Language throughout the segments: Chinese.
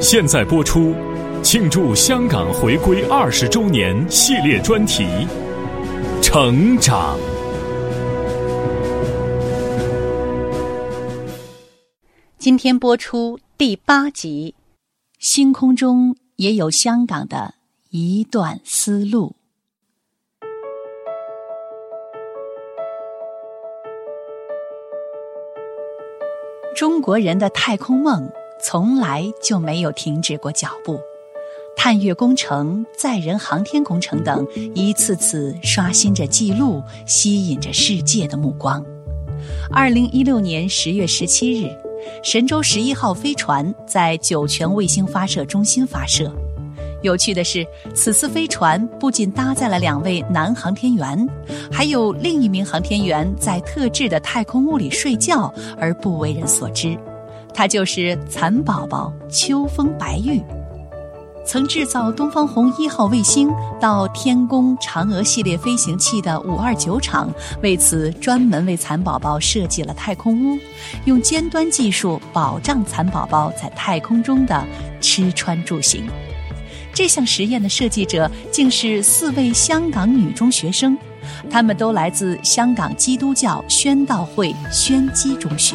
现在播出，庆祝香港回归二十周年系列专题《成长》。今天播出第八集，星空中也有香港的一段思路。中国人的太空梦从来就没有停止过脚步，探月工程、载人航天工程等一次次刷新着记录，吸引着世界的目光。二零一六年十月十七日，神舟十一号飞船在酒泉卫星发射中心发射。有趣的是，此次飞船不仅搭载了两位男航天员，还有另一名航天员在特制的太空屋里睡觉而不为人所知。他就是蚕宝宝秋风白玉，曾制造东方红一号卫星到天宫嫦娥系列飞行器的五二九厂，为此专门为蚕宝宝设计了太空屋，用尖端技术保障蚕宝宝在太空中的吃穿住行。这项实验的设计者竟是四位香港女中学生，她们都来自香港基督教宣道会宣基中学。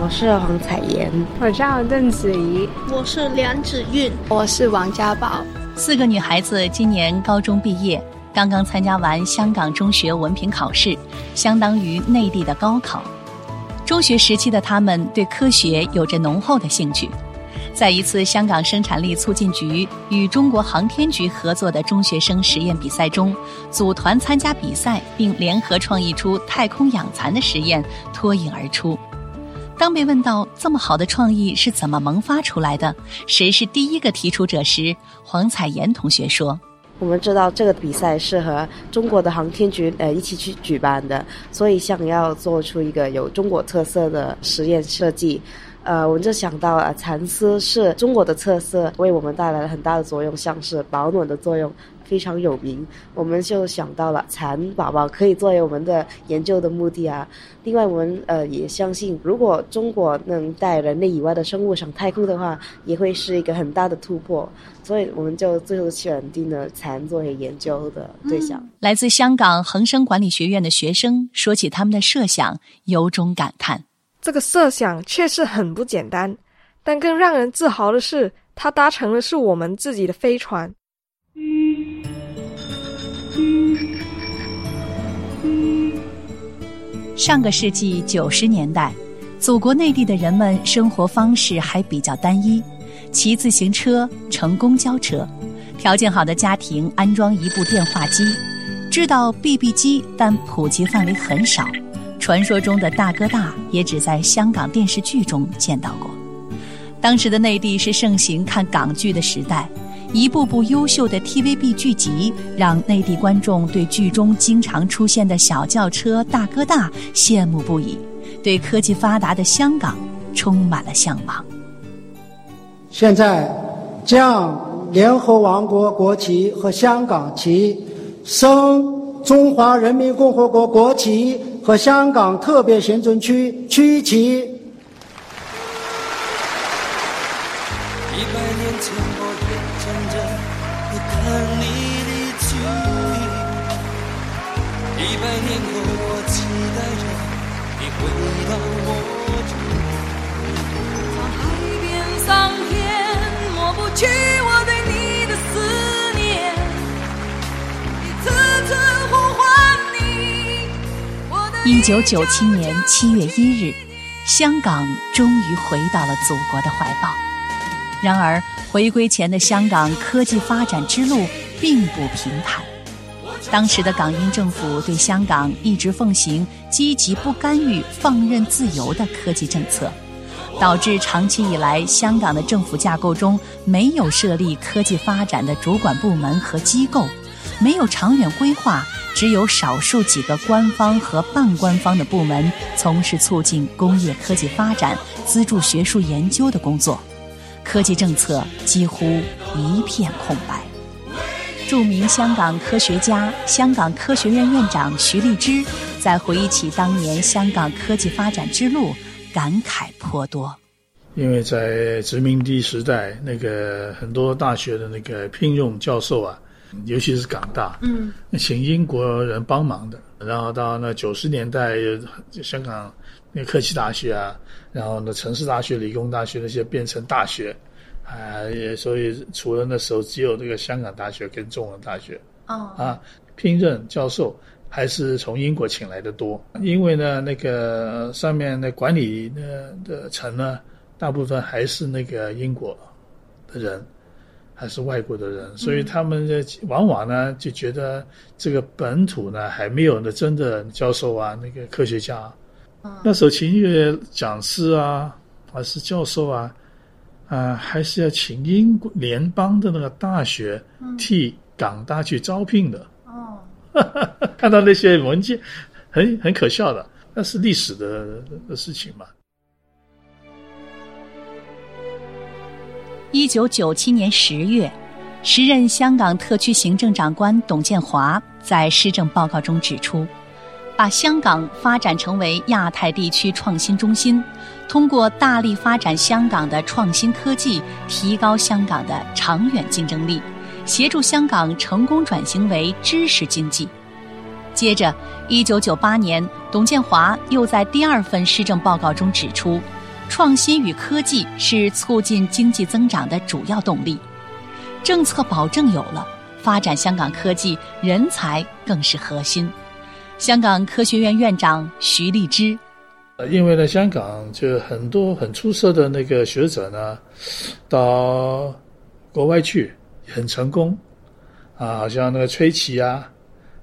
我是黄彩妍，我叫邓子怡，我是梁子韵，我是王家宝。四个女孩子今年高中毕业，刚刚参加完香港中学文凭考试，相当于内地的高考。中学时期的她们对科学有着浓厚的兴趣。在一次香港生产力促进局与中国航天局合作的中学生实验比赛中，组团参加比赛并联合创意出太空养蚕的实验脱颖而出。当被问到这么好的创意是怎么萌发出来的，谁是第一个提出者时，黄彩妍同学说：“我们知道这个比赛是和中国的航天局呃一起去举办的，所以想要做出一个有中国特色的实验设计。”呃，我们就想到了蚕丝是中国的特色，为我们带来了很大的作用，像是保暖的作用非常有名。我们就想到了蚕宝宝可以作为我们的研究的目的啊。另外，我们呃也相信，如果中国能带人类以外的生物上太空的话，也会是一个很大的突破。所以，我们就最后选定了蚕作为研究的对象。来自香港恒生管理学院的学生说起他们的设想，由衷感叹。这个设想确实很不简单，但更让人自豪的是，它搭乘的是我们自己的飞船。上个世纪九十年代，祖国内地的人们生活方式还比较单一，骑自行车、乘公交车，条件好的家庭安装一部电话机，知道 BB 机，但普及范围很少。传说中的大哥大也只在香港电视剧中见到过。当时的内地是盛行看港剧的时代，一部部优秀的 TVB 剧集让内地观众对剧中经常出现的小轿车大哥大羡慕不已，对科技发达的香港充满了向往。现在将联合王国国旗和香港旗升中华人民共和国国旗。和香港特别行政区区旗。一百年前一九九七年七月一日，香港终于回到了祖国的怀抱。然而，回归前的香港科技发展之路并不平坦。当时的港英政府对香港一直奉行积极不干预、放任自由的科技政策，导致长期以来香港的政府架构中没有设立科技发展的主管部门和机构，没有长远规划。只有少数几个官方和半官方的部门从事促进工业科技发展、资助学术研究的工作，科技政策几乎一片空白。著名香港科学家、香港科学院院长徐立之在回忆起当年香港科技发展之路，感慨颇多。因为在殖民地时代，那个很多大学的那个聘用教授啊，尤其是港大，嗯，请英国人帮忙的。然后到那九十年代，香港那科技大学啊，然后呢城市大学、理工大学那些变成大学，啊，也所以除了那时候只有这个香港大学跟中文大学哦，啊，聘任教授还是从英国请来的多，因为呢那个上面的管理的的层呢。大部分还是那个英国的人，还是外国的人，所以他们往往呢就觉得这个本土呢还没有呢真的教授啊，那个科学家。那时候请一个讲师啊，还是教授啊，啊，还是要请英国联邦的那个大学替港大去招聘的。哦，看到那些文件，很很可笑的，那是历史的的事情嘛。一九九七年十月，时任香港特区行政长官董建华在施政报告中指出，把香港发展成为亚太地区创新中心，通过大力发展香港的创新科技，提高香港的长远竞争力，协助香港成功转型为知识经济。接着，一九九八年，董建华又在第二份施政报告中指出。创新与科技是促进经济增长的主要动力，政策保证有了，发展香港科技人才更是核心。香港科学院院长徐立之，呃，因为呢，香港就很多很出色的那个学者呢，到国外去很成功，啊，好像那个崔琦啊，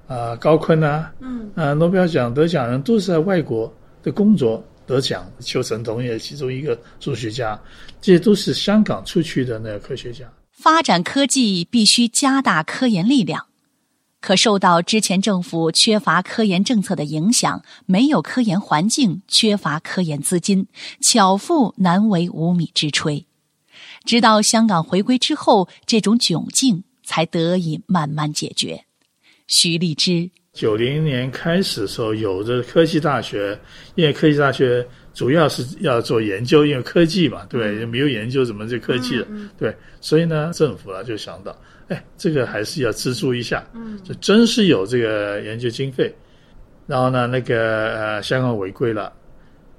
啊，高锟啊，嗯，啊，诺贝尔奖得奖人都是在外国的工作。得奖，邱成桐也其中一个数学家，这些都是香港出去的那个科学家。发展科技必须加大科研力量，可受到之前政府缺乏科研政策的影响，没有科研环境，缺乏科研资金，巧妇难为无米之炊。直到香港回归之后，这种窘境才得以慢慢解决。徐立之。九零年开始的时候，有的科技大学，因为科技大学主要是要做研究，因为科技嘛，对，没有研究怎么就科技了？对，所以呢，政府啊就想到，哎，这个还是要资助一下，嗯，就真是有这个研究经费。然后呢，那个呃，香港回归了，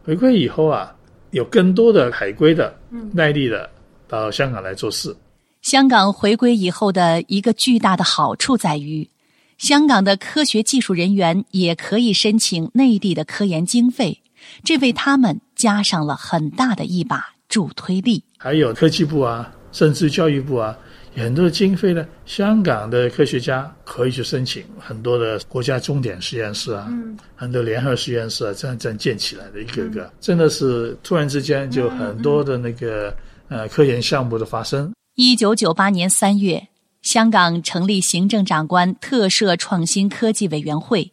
回归以后啊，有更多的海归的、耐力的到香港来做事。香港回归以后的一个巨大的好处在于。香港的科学技术人员也可以申请内地的科研经费，这为他们加上了很大的一把助推力。还有科技部啊，甚至教育部啊，很多的经费呢，香港的科学家可以去申请很多的国家重点实验室啊，很多联合实验室啊，这样这样建起来的一个个，真的是突然之间就很多的那个呃科研项目的发生。一九九八年三月。香港成立行政长官特设创新科技委员会，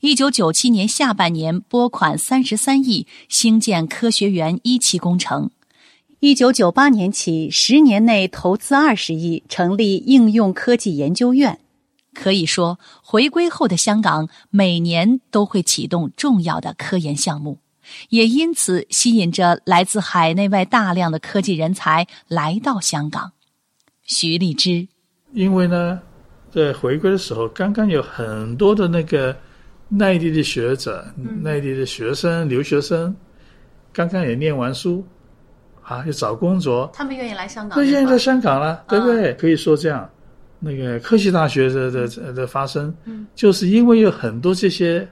一九九七年下半年拨款三十三亿兴建科学园一期工程，一九九八年起十年内投资二十亿成立应用科技研究院。可以说，回归后的香港每年都会启动重要的科研项目，也因此吸引着来自海内外大量的科技人才来到香港。徐立之。因为呢，在回归的时候，刚刚有很多的那个内地的学者、内地的学生、留学生，刚刚也念完书，啊，要找工作，他们愿意来香港，那愿意在香港了，对不对？可以说这样，那个科技大学的的的发生，就是因为有很多这些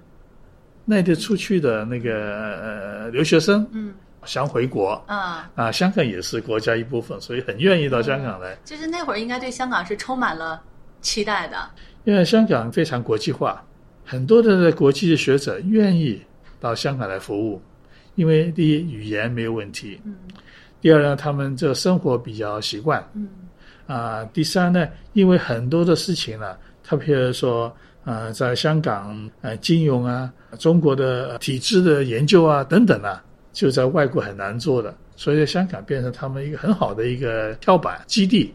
内地出去的那个呃留学生，嗯。想回国啊啊！香港也是国家一部分，所以很愿意到香港来。就是那会儿应该对香港是充满了期待的，因为香港非常国际化，很多的国际的学者愿意到香港来服务。因为第一语言没有问题，嗯，第二呢，他们这生活比较习惯，嗯啊，第三呢，因为很多的事情呢，特别说啊，在香港呃，金融啊，中国的体制的研究啊等等啊。就在外国很难做的，所以在香港变成他们一个很好的一个跳板基地，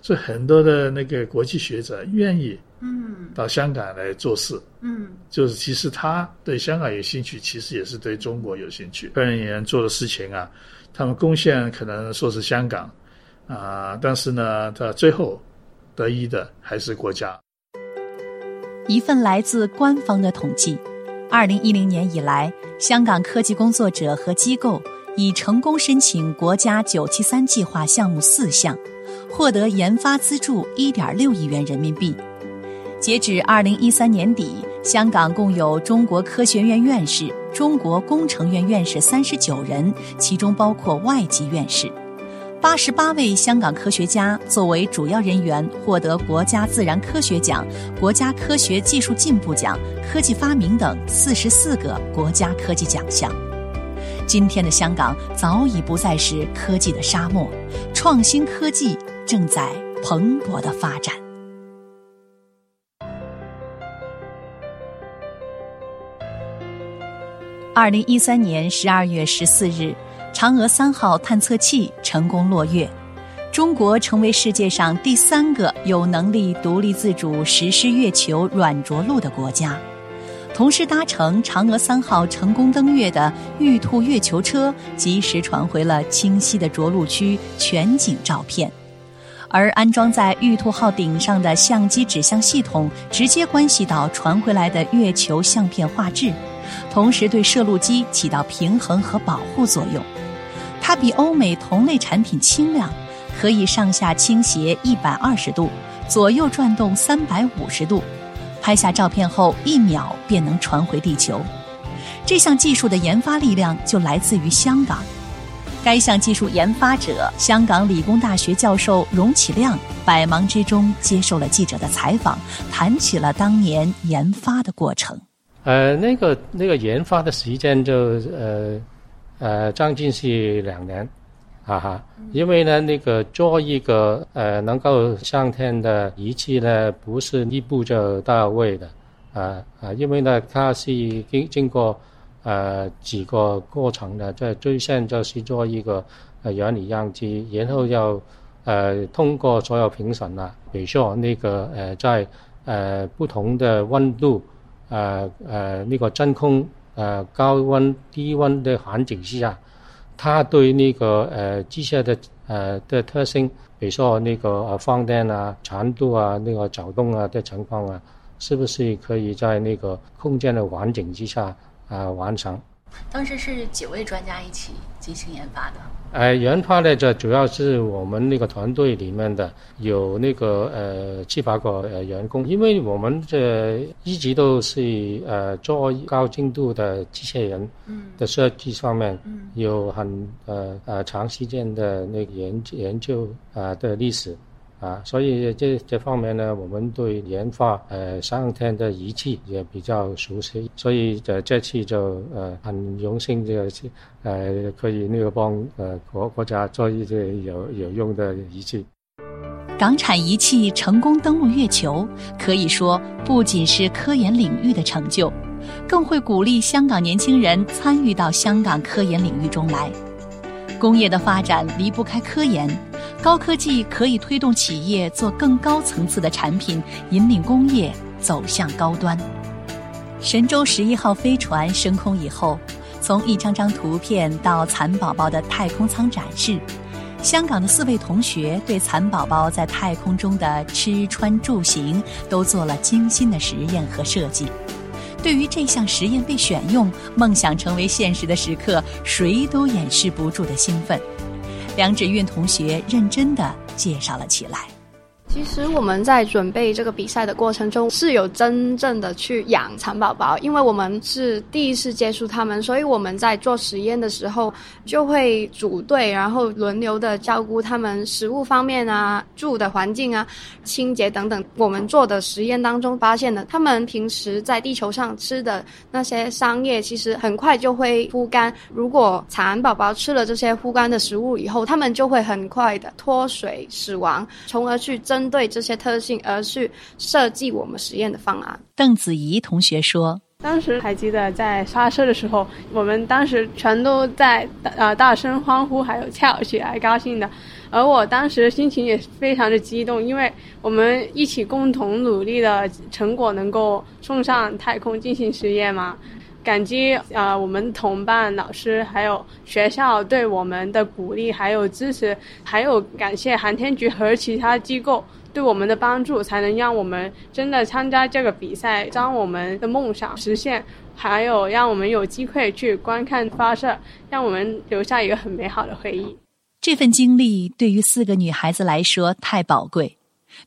所以很多的那个国际学者愿意嗯到香港来做事。嗯就是其实他对香港有兴趣，其实也是对中国有兴趣。科研人员做的事情啊，他们贡献可能说是香港啊、但是呢，他最后得益的还是国家。一份来自官方的统计，二零一零年以来，香港科技工作者和机构已成功申请国家“九七三”计划项目四项，获得研发资助一点六亿元人民币。截止二零一三年底，香港共有中国科学院院士、中国工程院院士三十九人，其中包括外籍院士。八十八位香港科学家作为主要人员，获得国家自然科学奖、国家科学技术进步奖、科技发明等四十四个国家科技奖项。今天的香港早已不再是科技的沙漠，创新科技正在蓬勃的发展。二零一三年十二月十四日，嫦娥三号探测器成功落月，中国成为世界上第三个有能力独立自主实施月球软着陆的国家。同时搭乘嫦娥三号成功登月的玉兔月球车，及时传回了清晰的着陆区全景照片。而安装在玉兔号顶上的相机指向系统，直接关系到传回来的月球相片画质，同时对摄录机起到平衡和保护作用。它比欧美同类产品轻量，可以上下倾斜一百二十度，左右转动三百五十度。拍下照片后，一秒便能传回地球。这项技术的研发力量就来自于香港。该项技术研发者香港理工大学教授荣启亮，百忙之中接受了记者的采访，谈起了当年研发的过程。呃，那个那个研发的时间就呃呃将近是两年，哈哈，因为呢那个做一个呃能够上天的仪器呢，不是一步就到位的，啊啊，因为呢它是经经过呃几个过程的，在最先就是做一个呃原理样机，然后要呃通过所有评审啊，比如说那个呃在呃不同的温度。呃呃，那个真空呃高温低温的环境之下，它对那个呃机械的呃的特性，比如说那个呃放电啊、长度啊、那个走动啊的情况啊，是不是可以在那个空间的环境之下啊、完成？当时是几位专家一起进行研发的？呃，研发呢，这主要是我们那个团队里面的有那个呃七八个呃员工，因为我们这一直都是呃做高精度的机械人的设计上面，嗯有很呃呃长时间的那个研研究啊、呃、的历史。啊，所以这这方面呢，我们对研发呃上天的仪器也比较熟悉，所以这这次就呃很荣幸这呃可以那个帮呃国国家做一些有有用的仪器。港产仪器成功登陆月球，可以说不仅是科研领域的成就，更会鼓励香港年轻人参与到香港科研领域中来。工业的发展离不开科研。高科技可以推动企业做更高层次的产品，引领工业走向高端。神舟十一号飞船升空以后，从一张张图片到蚕宝宝的太空舱展示，香港的四位同学对蚕宝宝在太空中的吃穿住行都做了精心的实验和设计。对于这项实验被选用，梦想成为现实的时刻，谁都掩饰不住的兴奋。梁芷韵同学认真的介绍了起来。其实我们在准备这个比赛的过程中，是有真正的去养蚕宝宝，因为我们是第一次接触它们，所以我们在做实验的时候就会组队，然后轮流的照顾它们食物方面啊、住的环境啊、清洁等等。我们做的实验当中发现了，它们平时在地球上吃的那些桑叶，其实很快就会枯干。如果蚕宝宝吃了这些枯干的食物以后，它们就会很快的脱水死亡，从而去针对这些特性而去设计我们实验的方案。邓子怡同学说：“当时还记得在发射的时候，我们当时全都在呃大声欢呼，还有跳起来，高兴的。而我当时心情也非常的激动，因为我们一起共同努力的成果能够送上太空进行实验嘛。感激啊，我们同伴、老师还有学校对我们的鼓励还有支持，还有感谢航天局和其他机构对我们的帮助，才能让我们真的参加这个比赛，将我们的梦想实现，还有让我们有机会去观看发射，让我们留下一个很美好的回忆。这份经历对于四个女孩子来说太宝贵，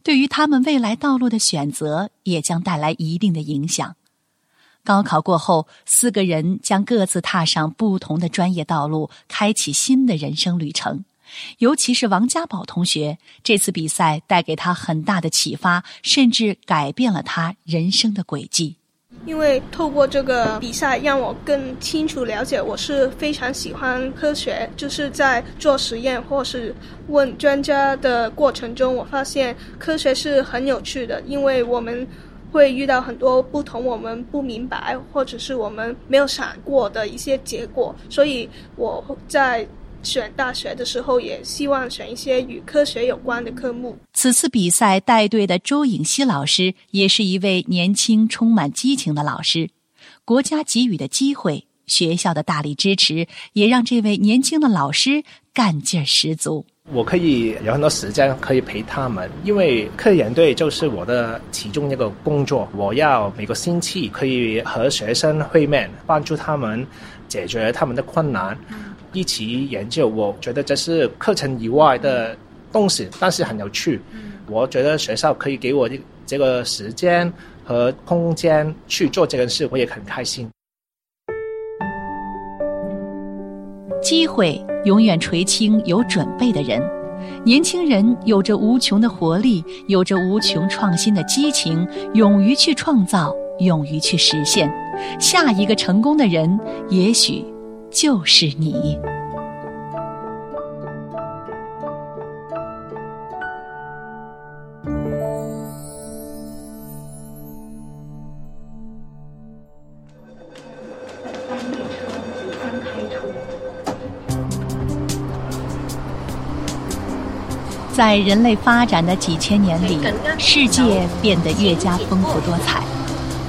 对于她们未来道路的选择也将带来一定的影响。高考过后，四个人将各自踏上不同的专业道路，开启新的人生旅程。尤其是王家宝同学，这次比赛带给他很大的启发，甚至改变了他人生的轨迹。因为透过这个比赛，让我更清楚了解，我是非常喜欢科学。就是在做实验或是问专家的过程中，我发现科学是很有趣的，因为我们。会遇到很多不同我们不明白或者是我们没有想过的一些结果，所以我在选大学的时候也希望选一些与科学有关的科目。此次比赛带队的周颖熙老师也是一位年轻、充满激情的老师。国家给予的机会，学校的大力支持，也让这位年轻的老师干劲儿十足。我可以有很多时间可以陪他们，因为科研队就是我的其中一个工作。我要每个星期可以和学生会面，帮助他们解决他们的困难，一起研究。我觉得这是课程以外的东西，但是很有趣。我觉得学校可以给我这个时间和空间去做这件事，我也很开心。机会永远垂青有准备的人，年轻人有着无穷的活力，有着无穷创新的激情，勇于去创造，勇于去实现。下一个成功的人，也许就是你。在人类发展的几千年里，世界变得越加丰富多彩。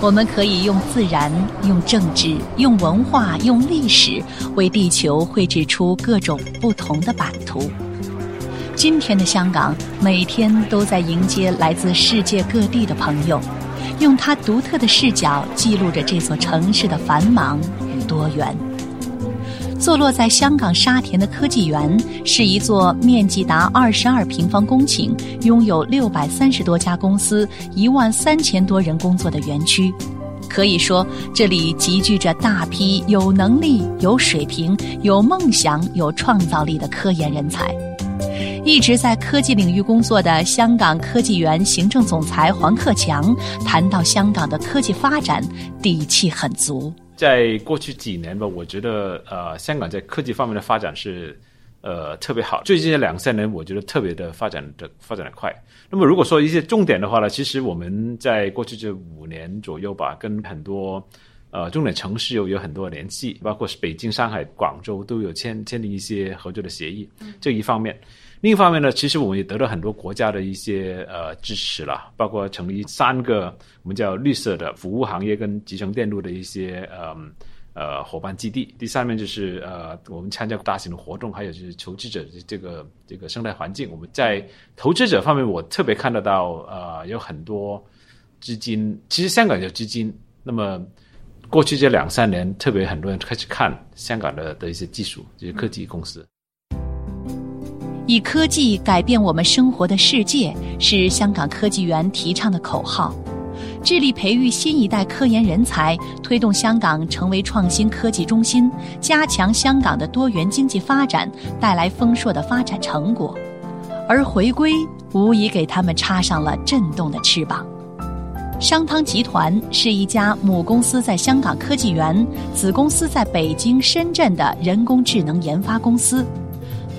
我们可以用自然、用政治、用文化、用历史，为地球绘制出各种不同的版图。今天的香港，每天都在迎接来自世界各地的朋友，用他独特的视角记录着这座城市的繁忙与多元。坐落在香港沙田的科技园是一座面积达二十二平方公顷、拥有六百三十多家公司、一万三千多人工作的园区。可以说，这里集聚着大批有能力、有水平、有梦想、有创造力的科研人才。一直在科技领域工作的香港科技园行政总裁黄克强谈到香港的科技发展，底气很足。在过去几年吧，我觉得呃，香港在科技方面的发展是呃特别好。最近这两三年，我觉得特别的发展的发展的快。那么如果说一些重点的话呢，其实我们在过去这五年左右吧，跟很多呃重点城市有有很多联系，包括是北京、上海、广州都有签签订一些合作的协议。这一方面。另一方面呢，其实我们也得到很多国家的一些呃支持了，包括成立三个我们叫绿色的服务行业跟集成电路的一些呃呃伙伴基地。第三面就是呃我们参加大型的活动，还有就是投资者的这个这个生态环境。我们在投资者方面，我特别看得到呃有很多资金，其实香港有资金。那么过去这两三年，特别很多人开始看香港的的一些技术，这些科技公司。以科技改变我们生活的世界是香港科技园提倡的口号，致力培育新一代科研人才，推动香港成为创新科技中心，加强香港的多元经济发展，带来丰硕的发展成果。而回归无疑给他们插上了震动的翅膀。商汤集团是一家母公司在香港科技园、子公司在北京、深圳的人工智能研发公司。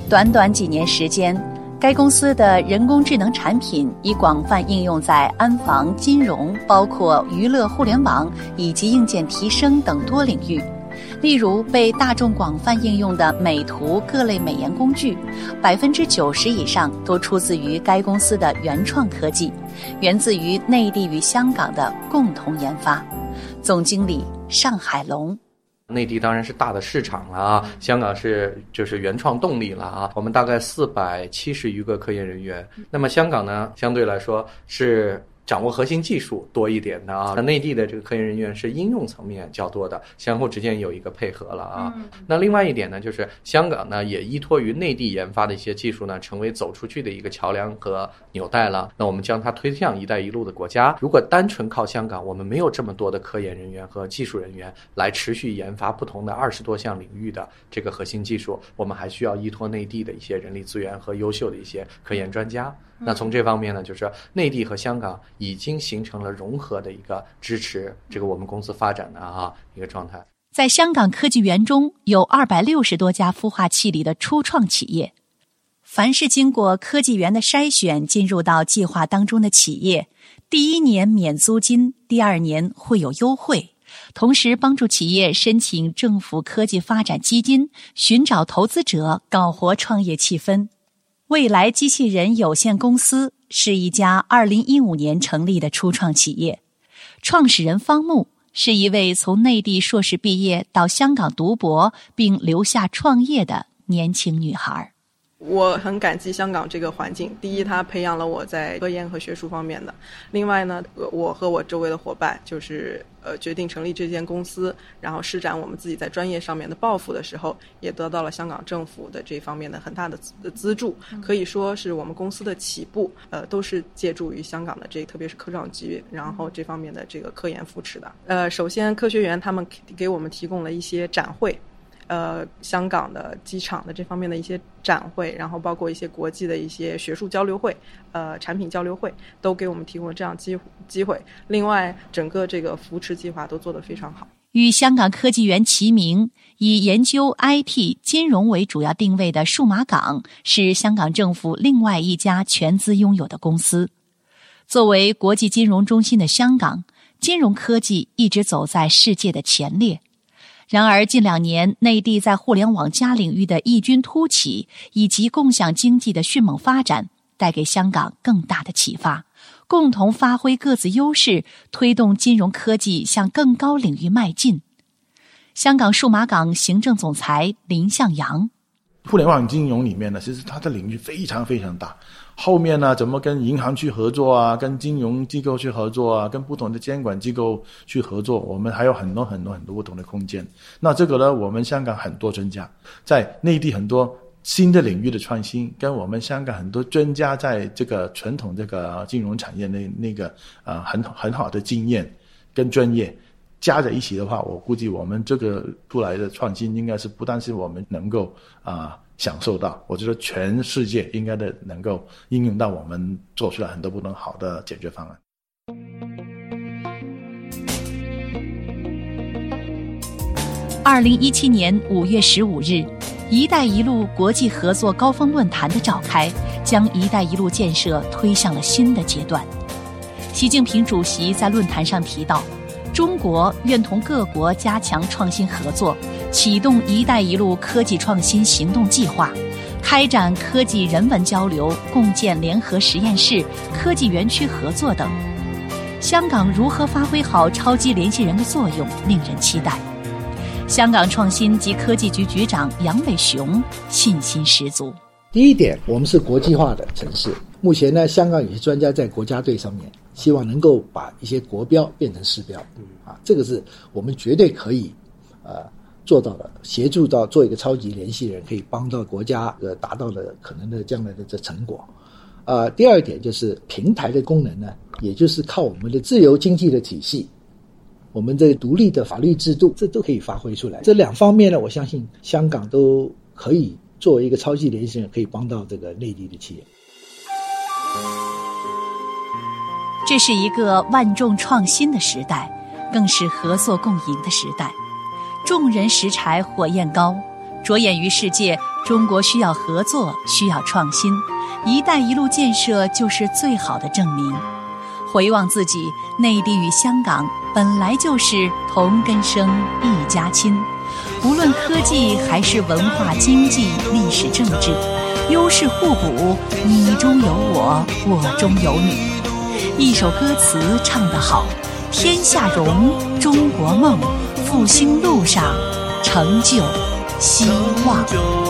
短短几年时间，该公司的人工智能产品已广泛应用在安防、金融，包括娱乐、互联网以及硬件提升等多领域。例如，被大众广泛应用的美图各类美颜工具，百分之九十以上都出自于该公司的原创科技，源自于内地与香港的共同研发。总经理上海龙。内地当然是大的市场了啊，香港是就是原创动力了啊。我们大概四百七十余个科研人员，那么香港呢，相对来说是。掌握核心技术多一点的啊，那内地的这个科研人员是应用层面较多的，相互之间有一个配合了啊。那另外一点呢，就是香港呢也依托于内地研发的一些技术呢，成为走出去的一个桥梁和纽带了。那我们将它推向“一带一路”的国家。如果单纯靠香港，我们没有这么多的科研人员和技术人员来持续研发不同的二十多项领域的这个核心技术，我们还需要依托内地的一些人力资源和优秀的一些科研专家。那从这方面呢，就是内地和香港已经形成了融合的一个支持这个我们公司发展的啊一个状态。在香港科技园中有二百六十多家孵化器里的初创企业，凡是经过科技园的筛选进入到计划当中的企业，第一年免租金，第二年会有优惠，同时帮助企业申请政府科技发展基金，寻找投资者，搞活创业气氛。未来机器人有限公司是一家二零一五年成立的初创企业，创始人方木是一位从内地硕士毕业到香港读博并留下创业的年轻女孩。我很感激香港这个环境。第一，它培养了我在科研和学术方面的；另外呢，我和我周围的伙伴就是呃决定成立这间公司，然后施展我们自己在专业上面的抱负的时候，也得到了香港政府的这方面的很大的资助。可以说是我们公司的起步，呃，都是借助于香港的这特别是科创局，然后这方面的这个科研扶持的。呃，首先科学园他们给我们提供了一些展会。呃，香港的机场的这方面的一些展会，然后包括一些国际的一些学术交流会，呃，产品交流会，都给我们提供了这样机机会。另外，整个这个扶持计划都做得非常好。与香港科技园齐名，以研究 IT 金融为主要定位的数码港，是香港政府另外一家全资拥有的公司。作为国际金融中心的香港，金融科技一直走在世界的前列。然而，近两年内地在互联网加领域的异军突起，以及共享经济的迅猛发展，带给香港更大的启发。共同发挥各自优势，推动金融科技向更高领域迈进。香港数码港行政总裁林向阳：互联网金融里面呢，其实它的领域非常非常大。后面呢，怎么跟银行去合作啊？跟金融机构去合作啊？跟不同的监管机构去合作，我们还有很多很多很多不同的空间。那这个呢，我们香港很多专家在内地很多新的领域的创新，跟我们香港很多专家在这个传统这个金融产业那那个啊很很好的经验跟专业加在一起的话，我估计我们这个出来的创新应该是不但是我们能够啊。享受到，我觉得全世界应该的能够应用到我们做出来很多不同好的解决方案。二零一七年五月十五日，“一带一路”国际合作高峰论坛的召开，将“一带一路”建设推向了新的阶段。习近平主席在论坛上提到，中国愿同各国加强创新合作。启动“一带一路”科技创新行动计划，开展科技人文交流，共建联合实验室、科技园区合作等。香港如何发挥好超级联系人的作用，令人期待。香港创新及科技局局长杨伟雄信心十足。第一点，我们是国际化的城市。目前呢，香港有些专家在国家队上面，希望能够把一些国标变成市标。啊，这个是我们绝对可以，呃。做到的，协助到做一个超级联系人，可以帮到国家呃达到了可能的将来的这成果。啊，第二点就是平台的功能呢，也就是靠我们的自由经济的体系，我们这独立的法律制度，这都可以发挥出来。这两方面呢，我相信香港都可以作为一个超级联系人，可以帮到这个内地的企业。这是一个万众创新的时代，更是合作共赢的时代。众人拾柴火焰高，着眼于世界，中国需要合作，需要创新，“一带一路”建设就是最好的证明。回望自己，内地与香港本来就是同根生，一家亲。无论科技还是文化、经济、历史、政治，优势互补，你中有我，我中有你。一首歌词唱得好：天下荣，中国梦，复兴路上成就希望。